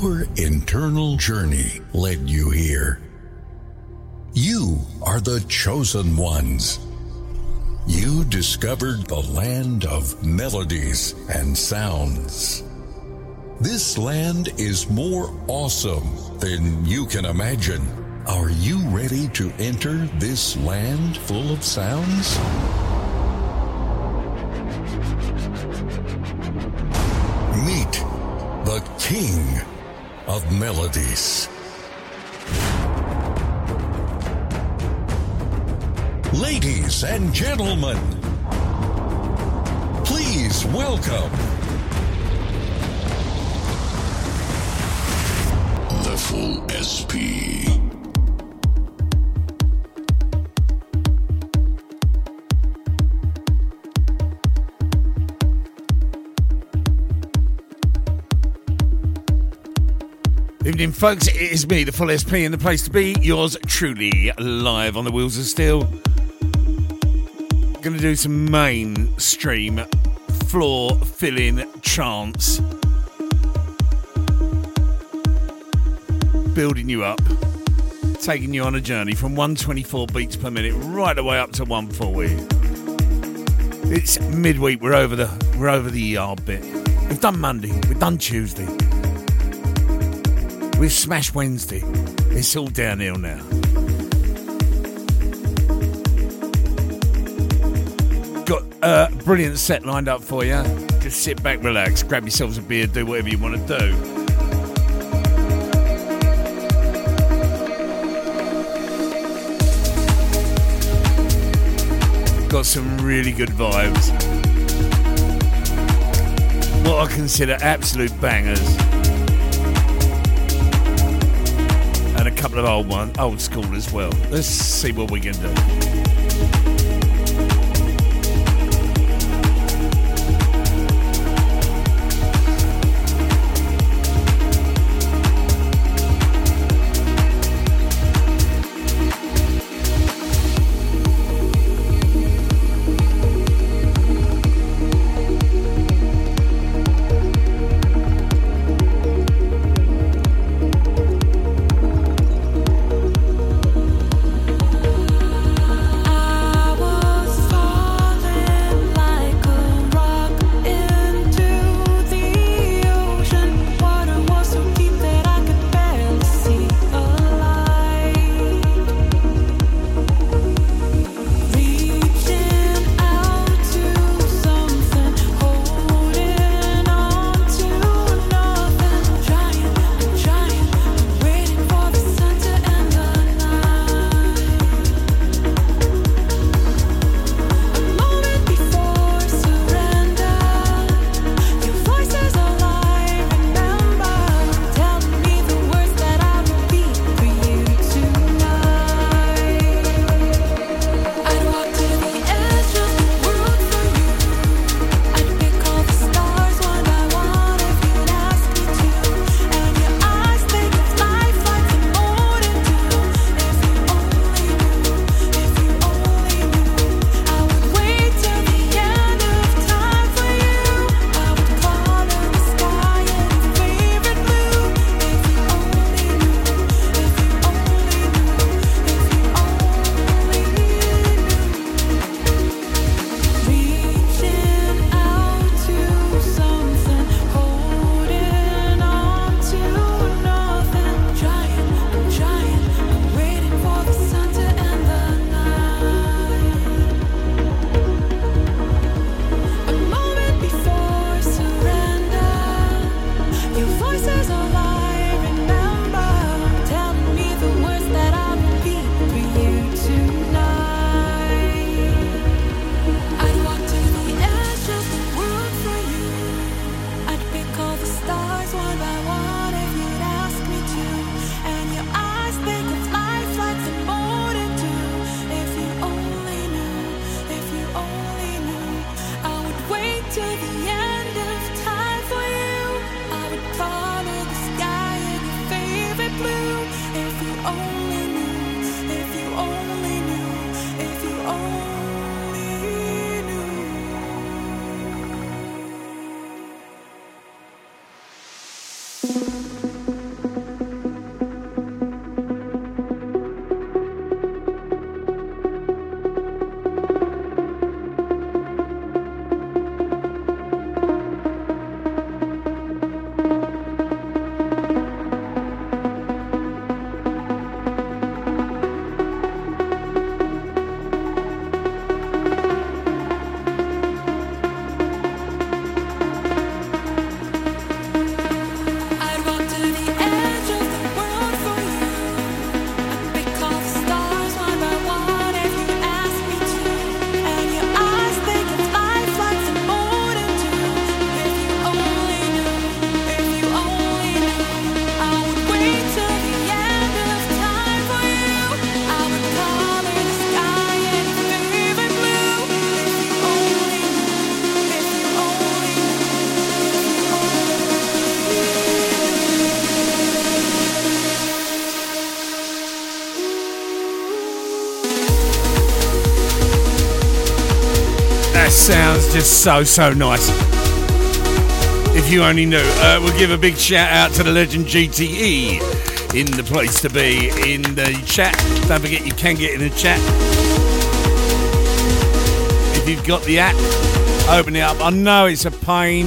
Your internal journey led you here. You are the chosen ones. You discovered the land of melodies and sounds. This land is more awesome than you can imagine. Are you ready to enter this land full of sounds? Meet the King of Melodies. Ladies and gentlemen, please welcome The Full SP. Evening, folks. It is me, the full SP, and the place to be. Yours truly, live on the wheels of steel. Going to do some mainstream floor filling trance, building you up, taking you on a journey from 124 beats per minute right the way up to 140. It's midweek. We're over the we're over the yard bit. We've done Monday. We've done Tuesday. We've smashed Wednesday. It's all downhill now. Got a brilliant set lined up for you. Just sit back, relax, grab yourselves a beer, do whatever you want to do. Got some really good vibes. What I consider absolute bangers. Couple of old one, old school as well. Let's see what we can do. Just so, so nice. If you only knew. Uh, we'll give a big shout out to the legend GTE in the place to be in the chat. Don't forget you can get in the chat. If you've got the app, open it up. I know it's a pain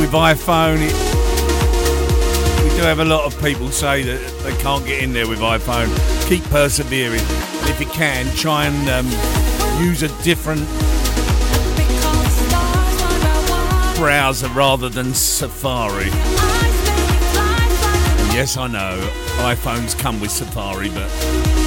with iPhone. It, we do have a lot of people say that they can't get in there with iPhone. Keep persevering. If you can, try and um, use a different browser rather than Safari. And yes, I know iPhones come with Safari, but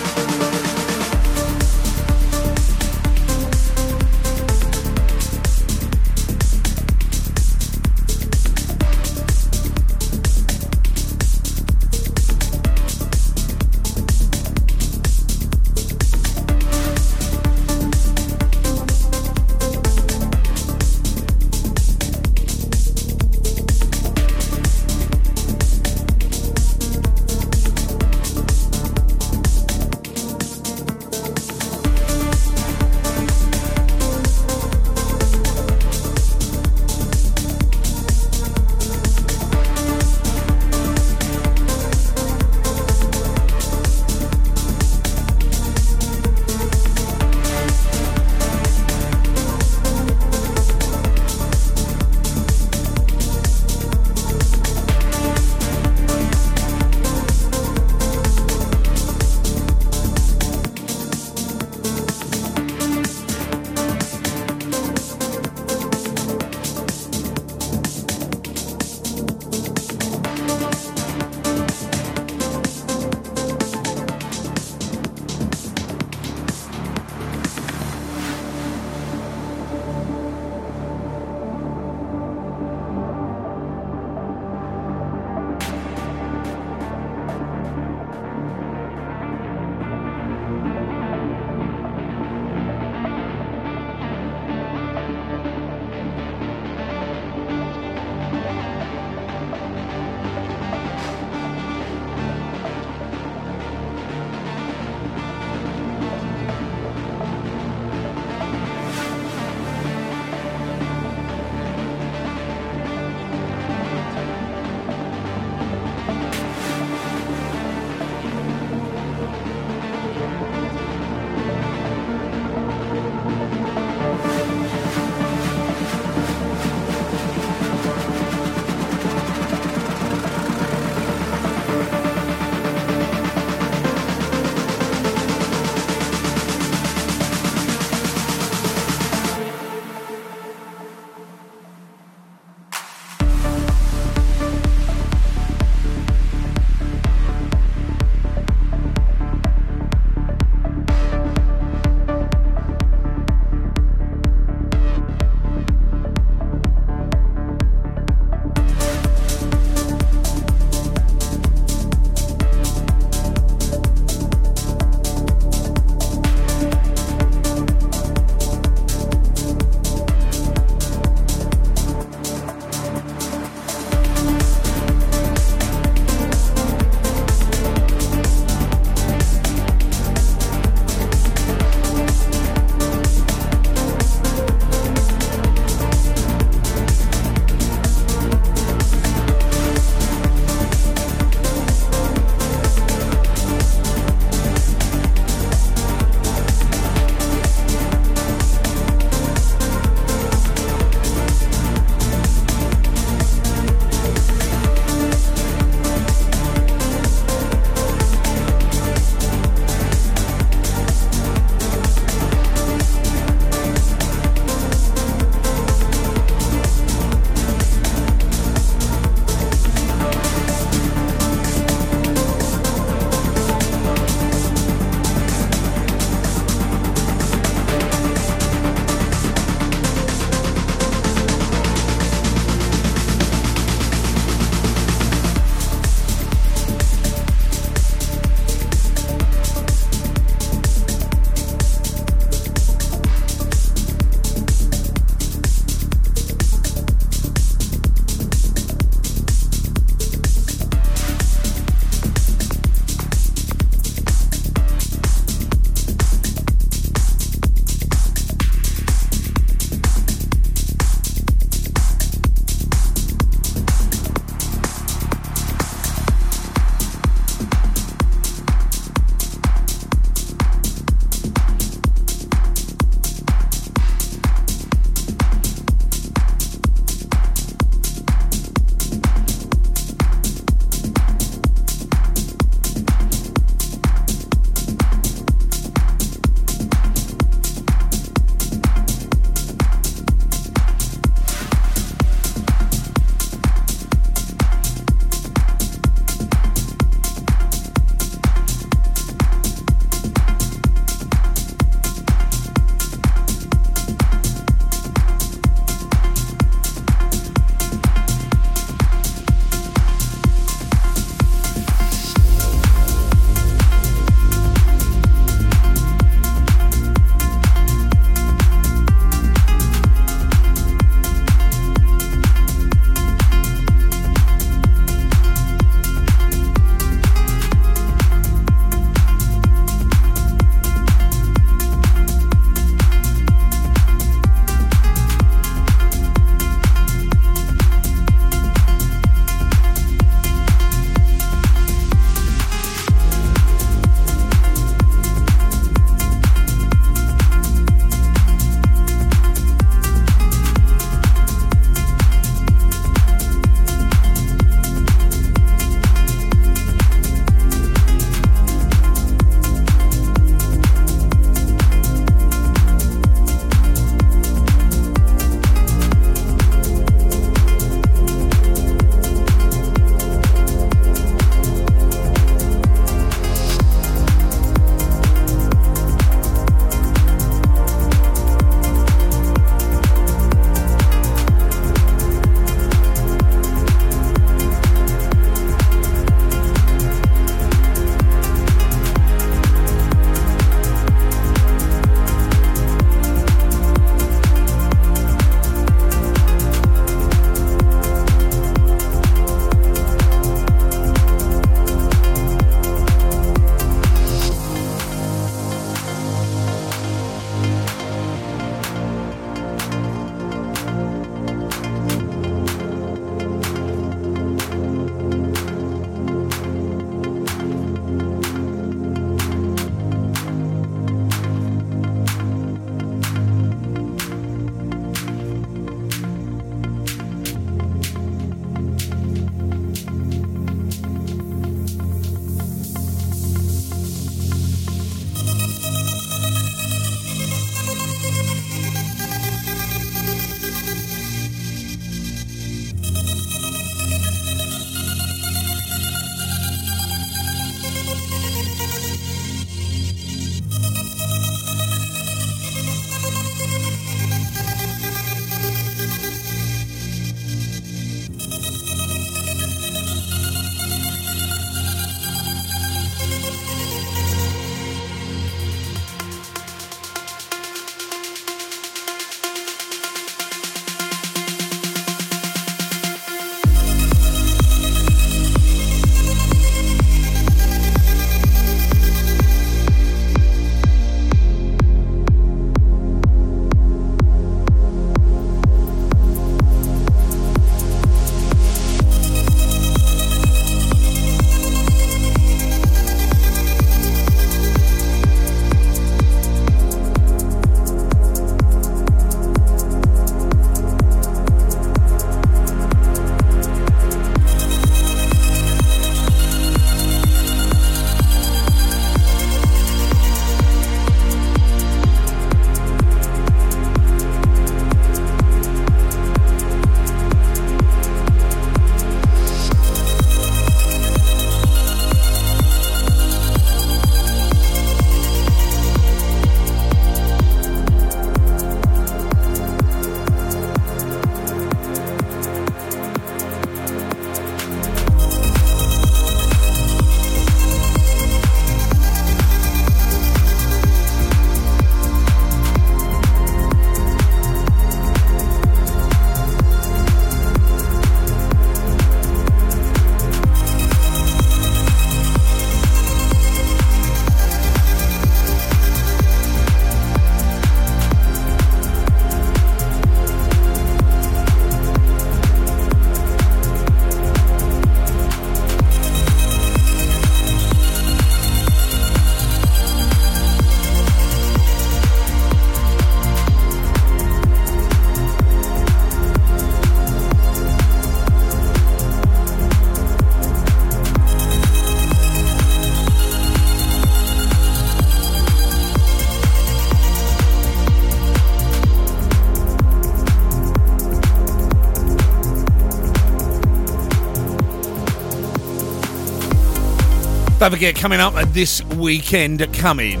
Don't forget, coming up this weekend, coming,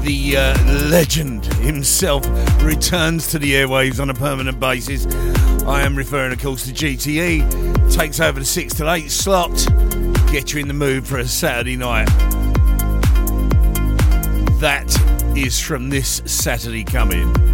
the uh, legend himself returns to the airwaves on a permanent basis. I am referring, of course, to GTE. Takes over the 6 to 8 slot. Get you in the mood for a Saturday night. That is from this Saturday coming.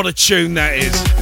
What a tune that is.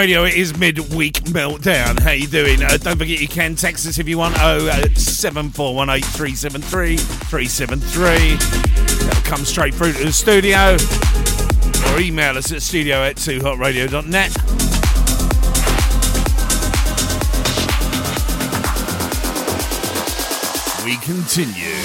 Radio. It is midweek meltdown. How you doing? Uh, don't forget you can text us if you want. Oh, uh, seven four one eight three seven three three seven three. That'll come straight through to the studio, or email us at studio at 2hotradio.net. We continue.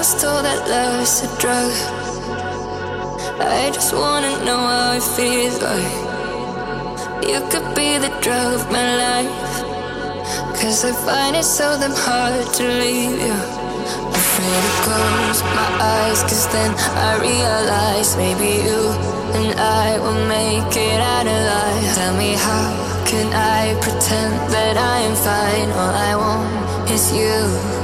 Was told that love's a drug. I just wanna know how it feels like. You could be the drug of my life. Cause I find it so damn hard to leave you. Afraid to close my eyes, cause then I realize maybe you and I will make it out alive. Tell me how can I pretend that I am fine? All I want is you.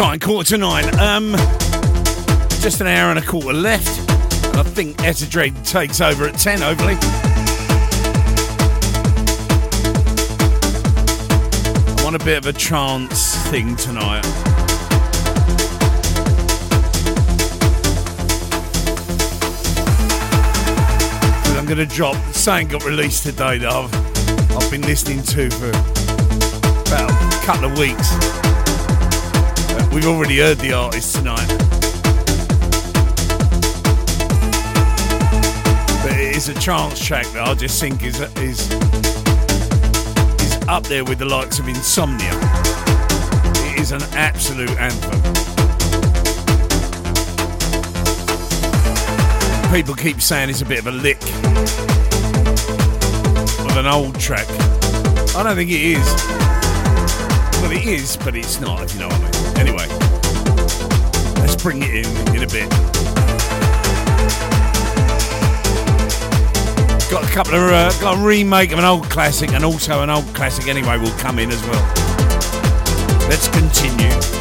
Time? Quarter to nine. Um, just an hour and a quarter left. And I think Etadred takes over at 10, hopefully. I want a bit of a trance thing tonight. I'm going to drop something got released today that I've, I've been listening to for about a couple of weeks. We've already heard the artist tonight. But it is a trance track that I just think is is is up there with the likes of Insomnia. It is an absolute anthem. People keep saying it's a bit of a lick of an old track. I don't think it is. It is, but it's not, if you know what I mean. Anyway, let's bring it in in a bit. Got a couple of, uh, got a remake of an old classic, and also an old classic anyway will come in as well. Let's continue.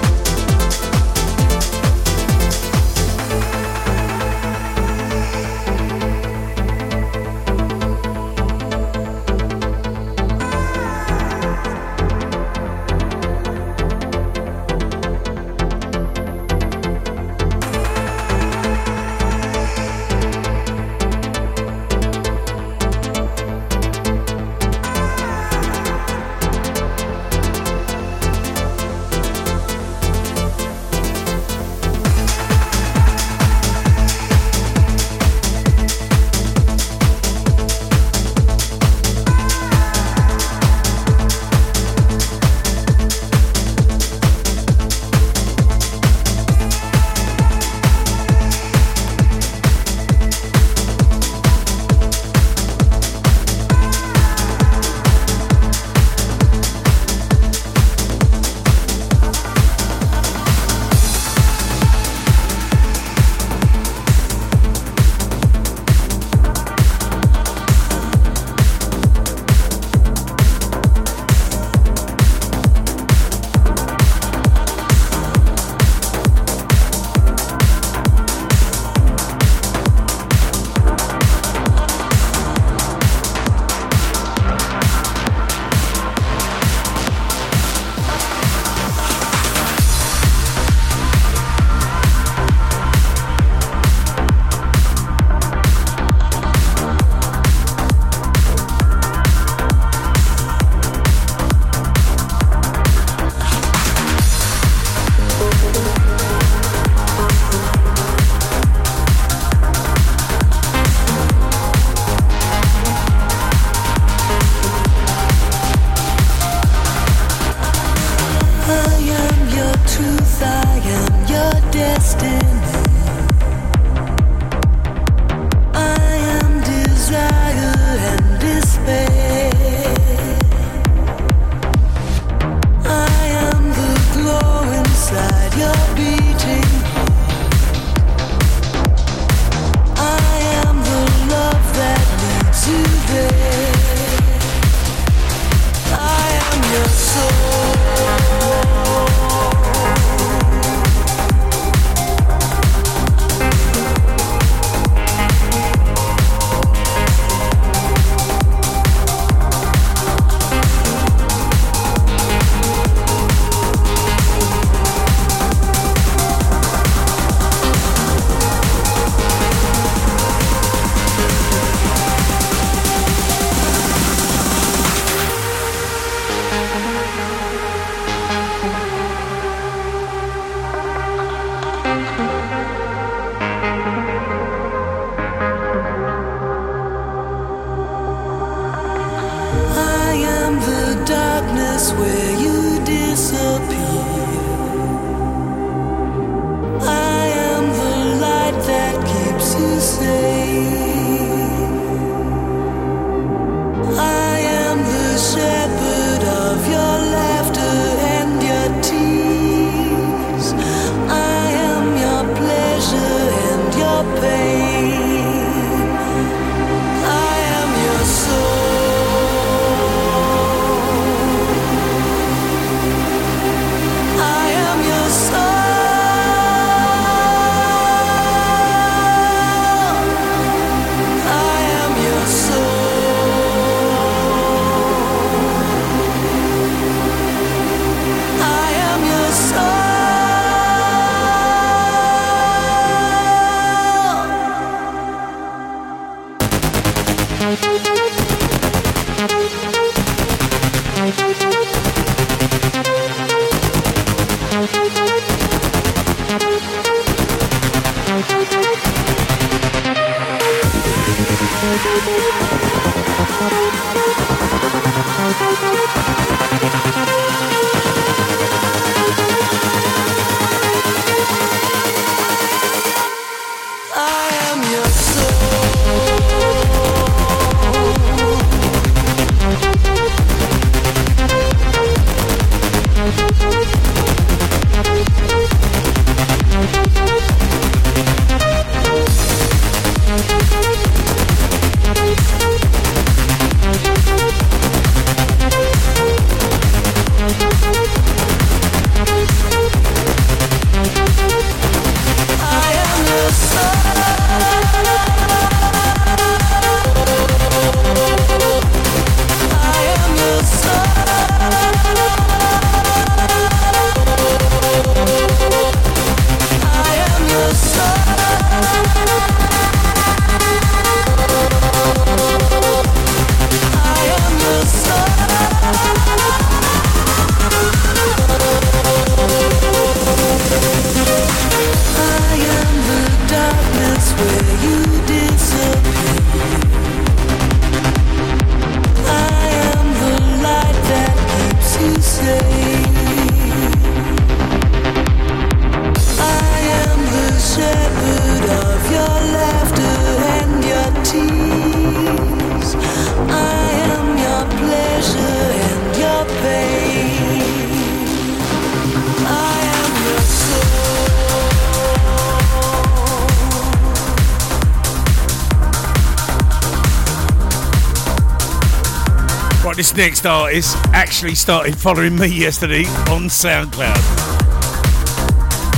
Next artist actually started following me yesterday on SoundCloud.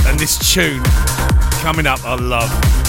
And this tune coming up, I love.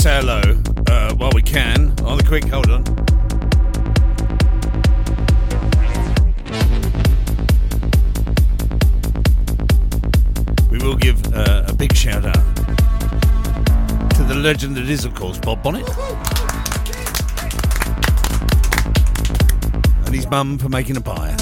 Say hello uh, while we can. On the quick, hold on. We will give uh, a big shout out to the legend that is, of course, Bob Bonnet. And his mum for making a pie.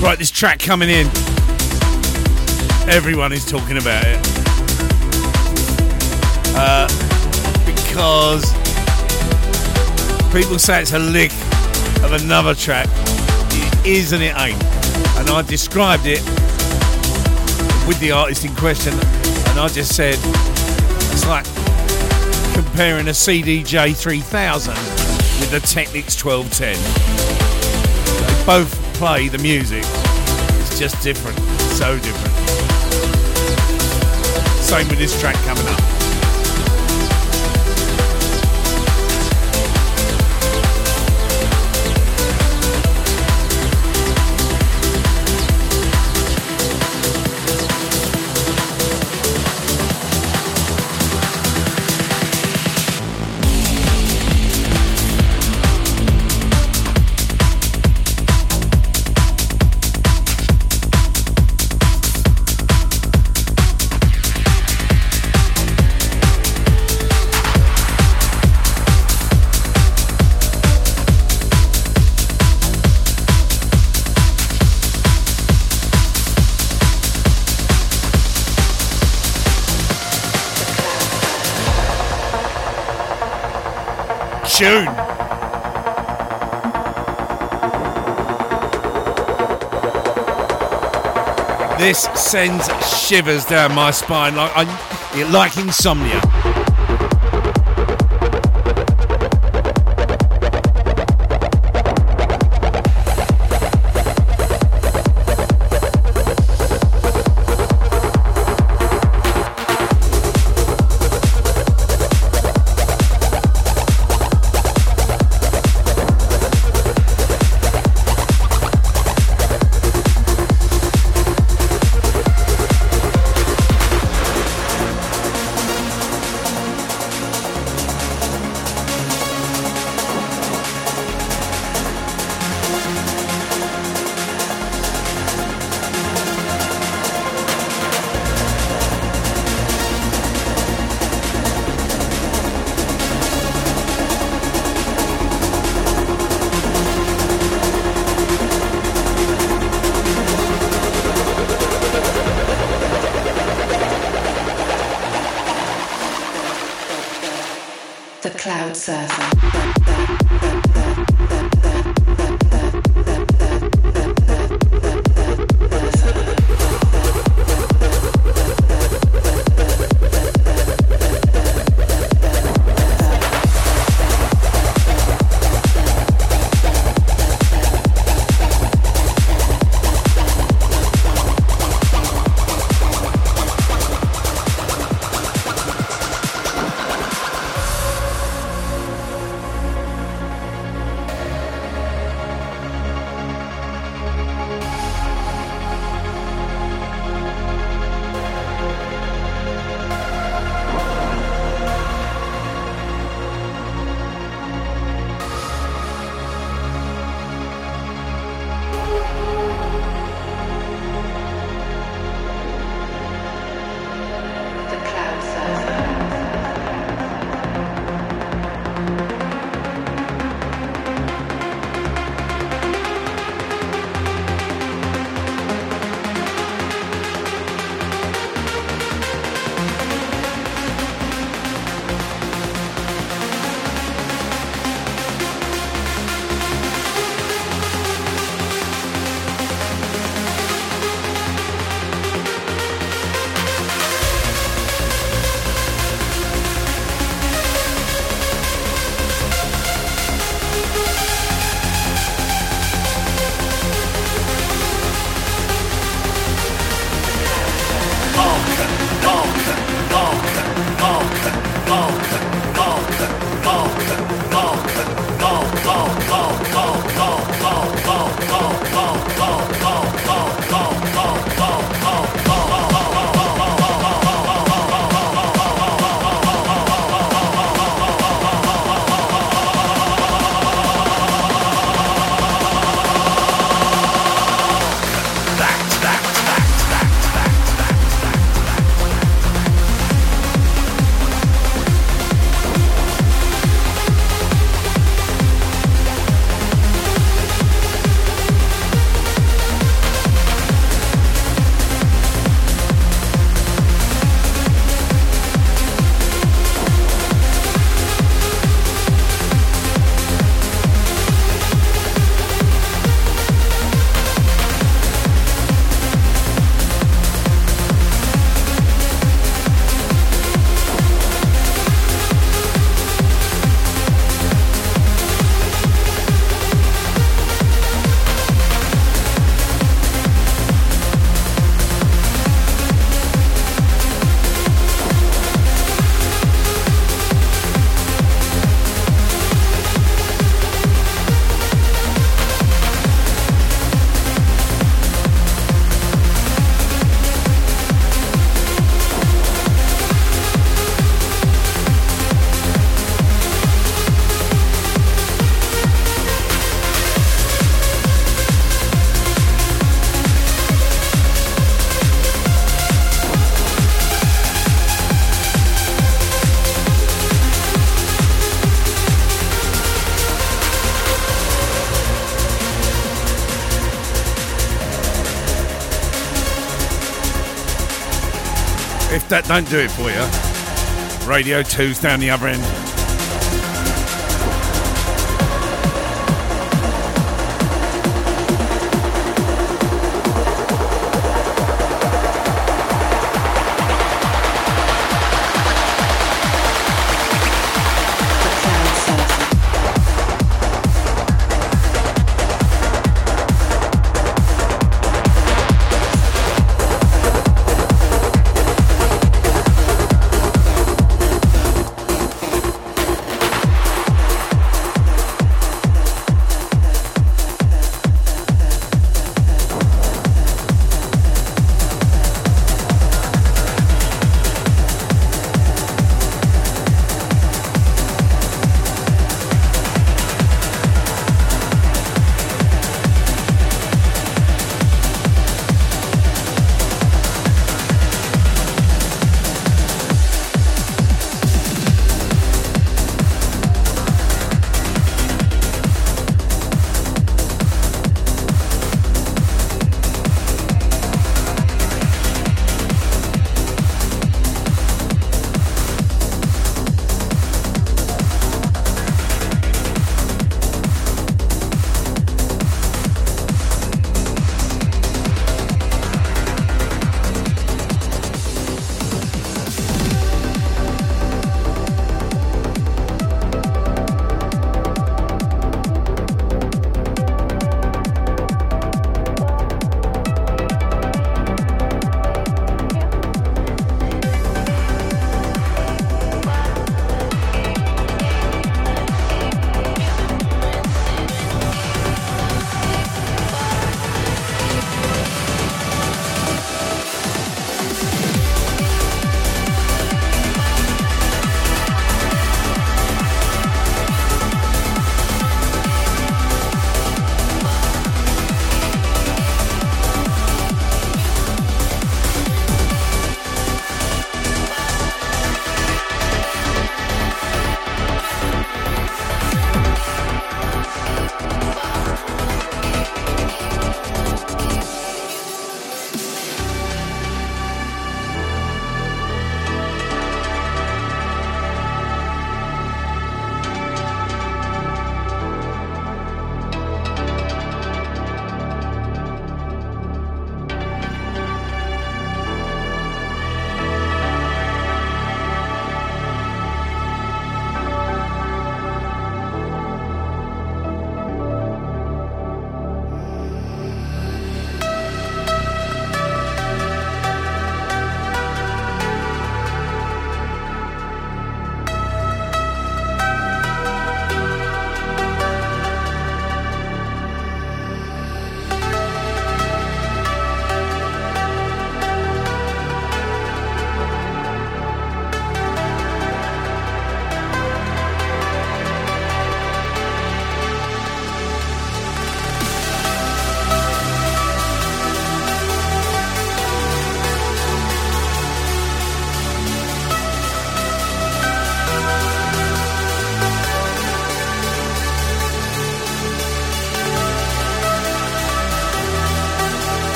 Right, this track coming in. Everyone is talking about it. Uh, because people say it's a lick of another track. It is and it ain't. And I described it with the artist in question, and I just said it's like comparing a CDJ 3000 with the Technics 1210. They both play the music, it's just different, so different. Same with this track coming sends shivers down my spine like I, like insomnia. That don't do it for you. Radio 2's down the other end.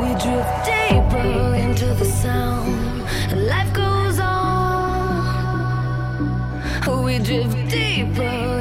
We drift deeper into the sound, and life goes on. We drift deeper.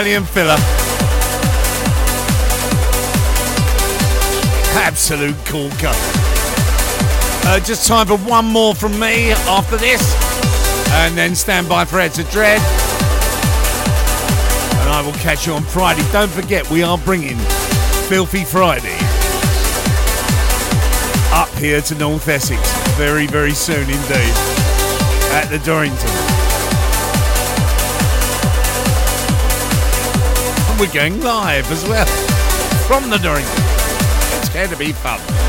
Italian filler. Absolute corker. Uh, just time for one more from me after this. And then stand by for Heads of Dread. And I will catch you on Friday. Don't forget, we are bringing Filthy Friday up here to North Essex very, very soon indeed at the Dorrington. We're going live as well from the Dorrington. It's going to be fun.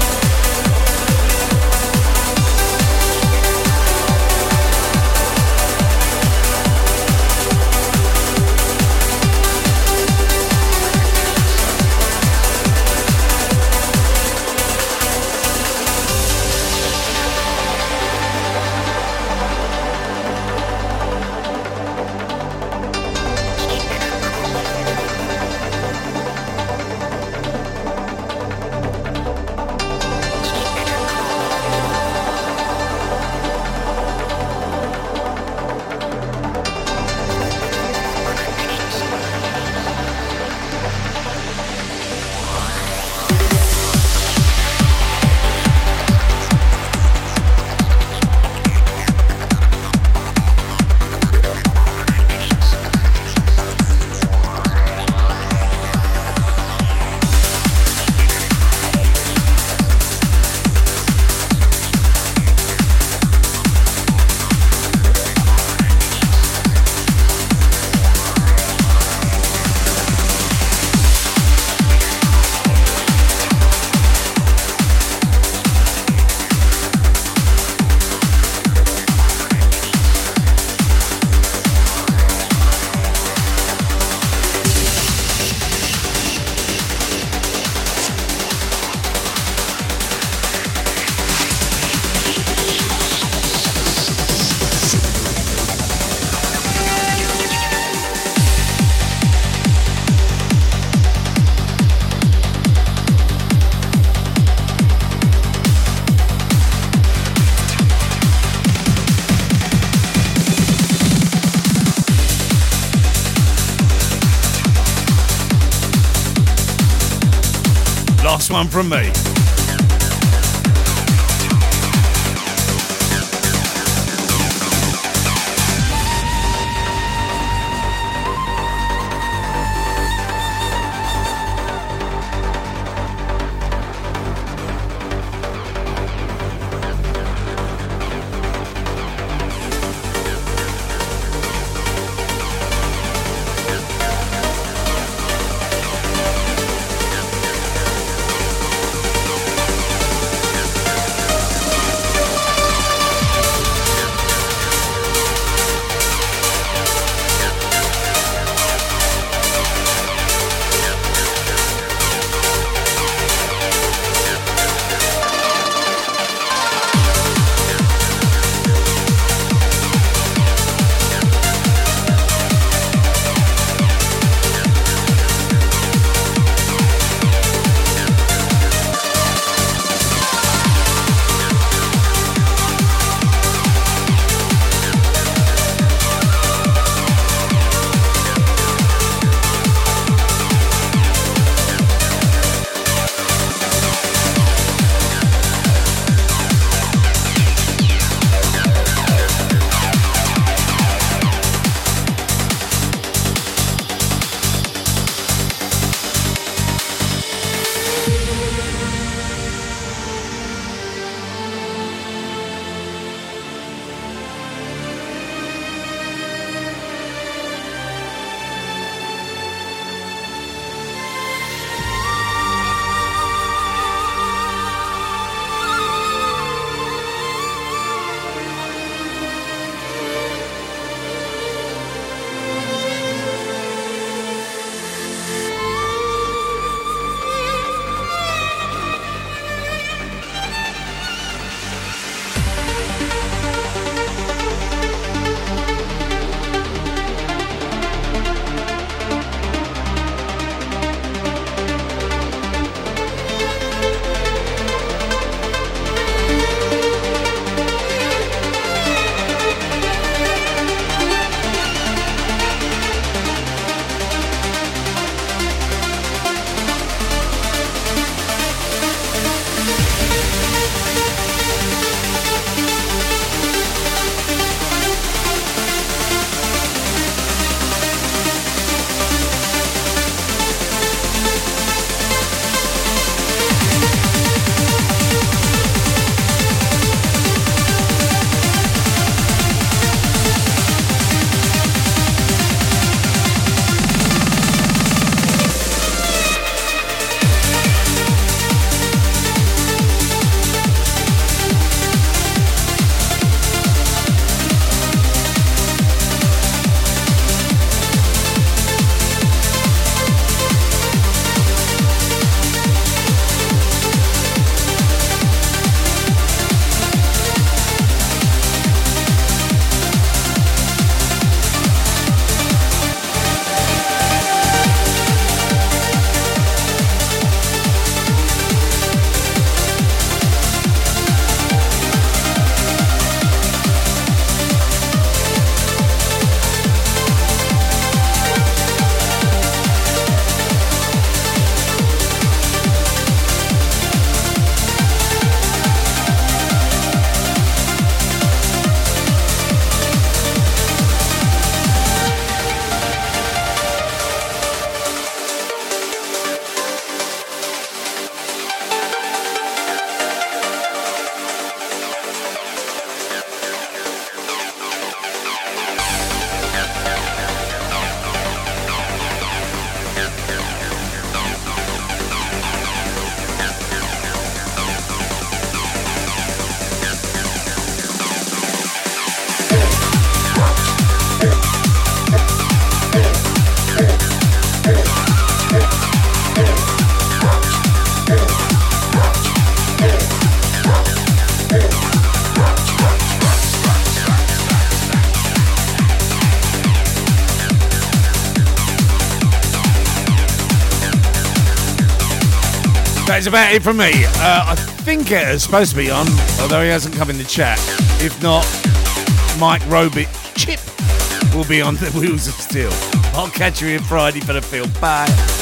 One from me. That's about it from me. Uh, I think it is supposed to be on, although he hasn't come in the chat. If not, Mike Robit Chip will be on the Wheels of Steel. I'll catch you here Friday for the film. Bye.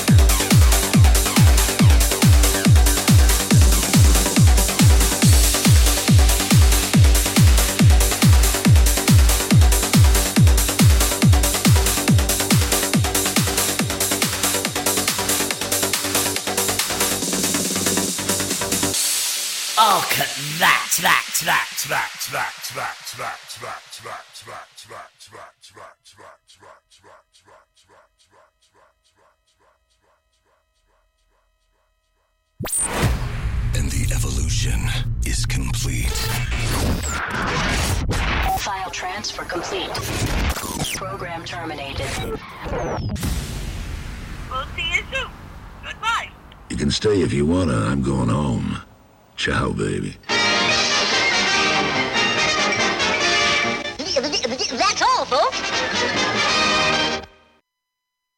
And the evolution is complete. File transfer complete. Program terminated. We'll see you soon. Goodbye. You can stay if you wanna. I'm going home. Ciao, baby. That's all, folks.